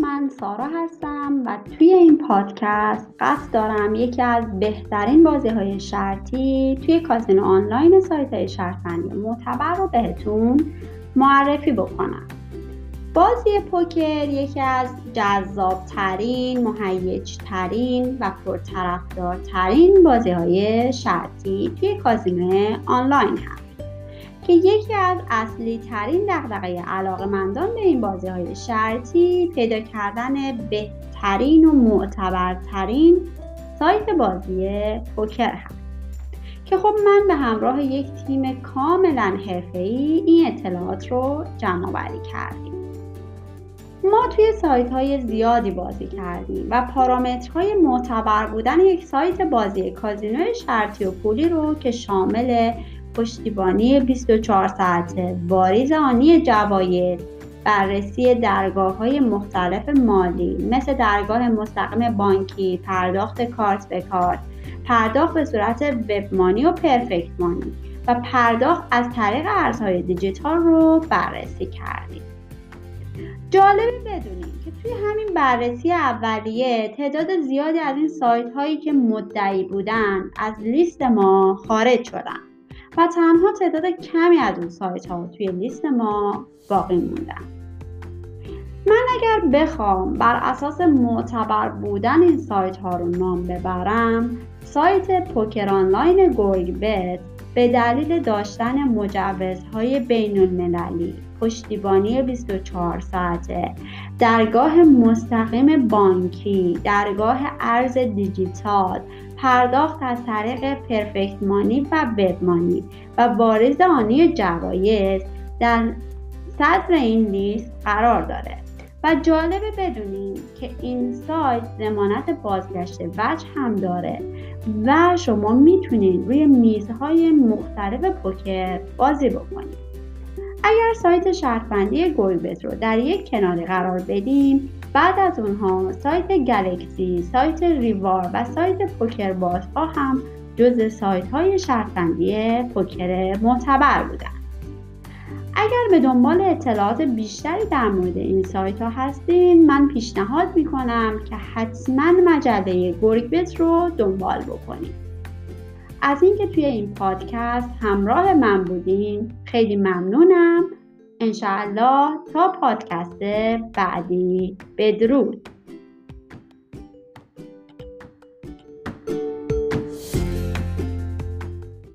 من سارا هستم و توی این پادکست قصد دارم یکی از بهترین بازی های شرطی توی کازینو آنلاین سایت های شرطبندی معتبر رو بهتون معرفی بکنم بازی پوکر یکی از جذابترین، مهیجترین و پرطرفدارترین بازی های شرطی توی کازینو آنلاین هست. که یکی از اصلی ترین دقدقه علاقه مندان به این بازی های شرطی پیدا کردن بهترین و معتبرترین سایت بازی پوکر هست. که خب من به همراه یک تیم کاملا حرفه‌ای این اطلاعات رو جمع آوری کردیم. ما توی سایت های زیادی بازی کردیم و پارامترهای معتبر بودن یک سایت بازی کازینو شرطی و پولی رو که شامل پشتیبانی 24 ساعته. واریز آنی جواید بررسی درگاه های مختلف مالی. مثل درگاه مستقیم بانکی پرداخت کارت به کارت. پرداخت به صورت وبمانی و پرفکت مانی. و پرداخت از طریق ارزهای دیجیتال رو بررسی کردیم. جالبه بدونیم که توی همین بررسی اولیه تعداد زیادی از این سایت هایی که مدعی بودن از لیست ما خارج شدن. و تنها تعداد کمی از اون سایت ها توی لیست ما باقی موندن. من اگر بخوام بر اساس معتبر بودن این سایت ها رو نام ببرم سایت پوکر آنلاین گرگ بت به دلیل داشتن مجوزهای بین المللی پشتیبانی 24 ساعته درگاه مستقیم بانکی درگاه ارز دیجیتال پرداخت از طریق پرفکت مانی و وب مانی و بارز آنی جوایز در صدر این لیست قرار داره و جالبه بدونیم که این سایت زمانت بازگشت وجه هم داره و شما می‌تونید روی میزهای مختلف پوکر بازی بکنید اگر سایت شرطبندی گویبت رو در یک کناری قرار بدیم بعد از اونها سایت گلکسی، سایت ریوار و سایت پوکر باز ها هم جز سایت های شرطبندی پوکر معتبر بودن. اگر به دنبال اطلاعات بیشتری در مورد این سایت ها هستین من پیشنهاد می‌کنم که حتما مجله گرگبت رو دنبال بکنید از اینکه توی این پادکست همراه من بودین خیلی ممنونم. انشاءالله تا پادکست بعدی. بدرود.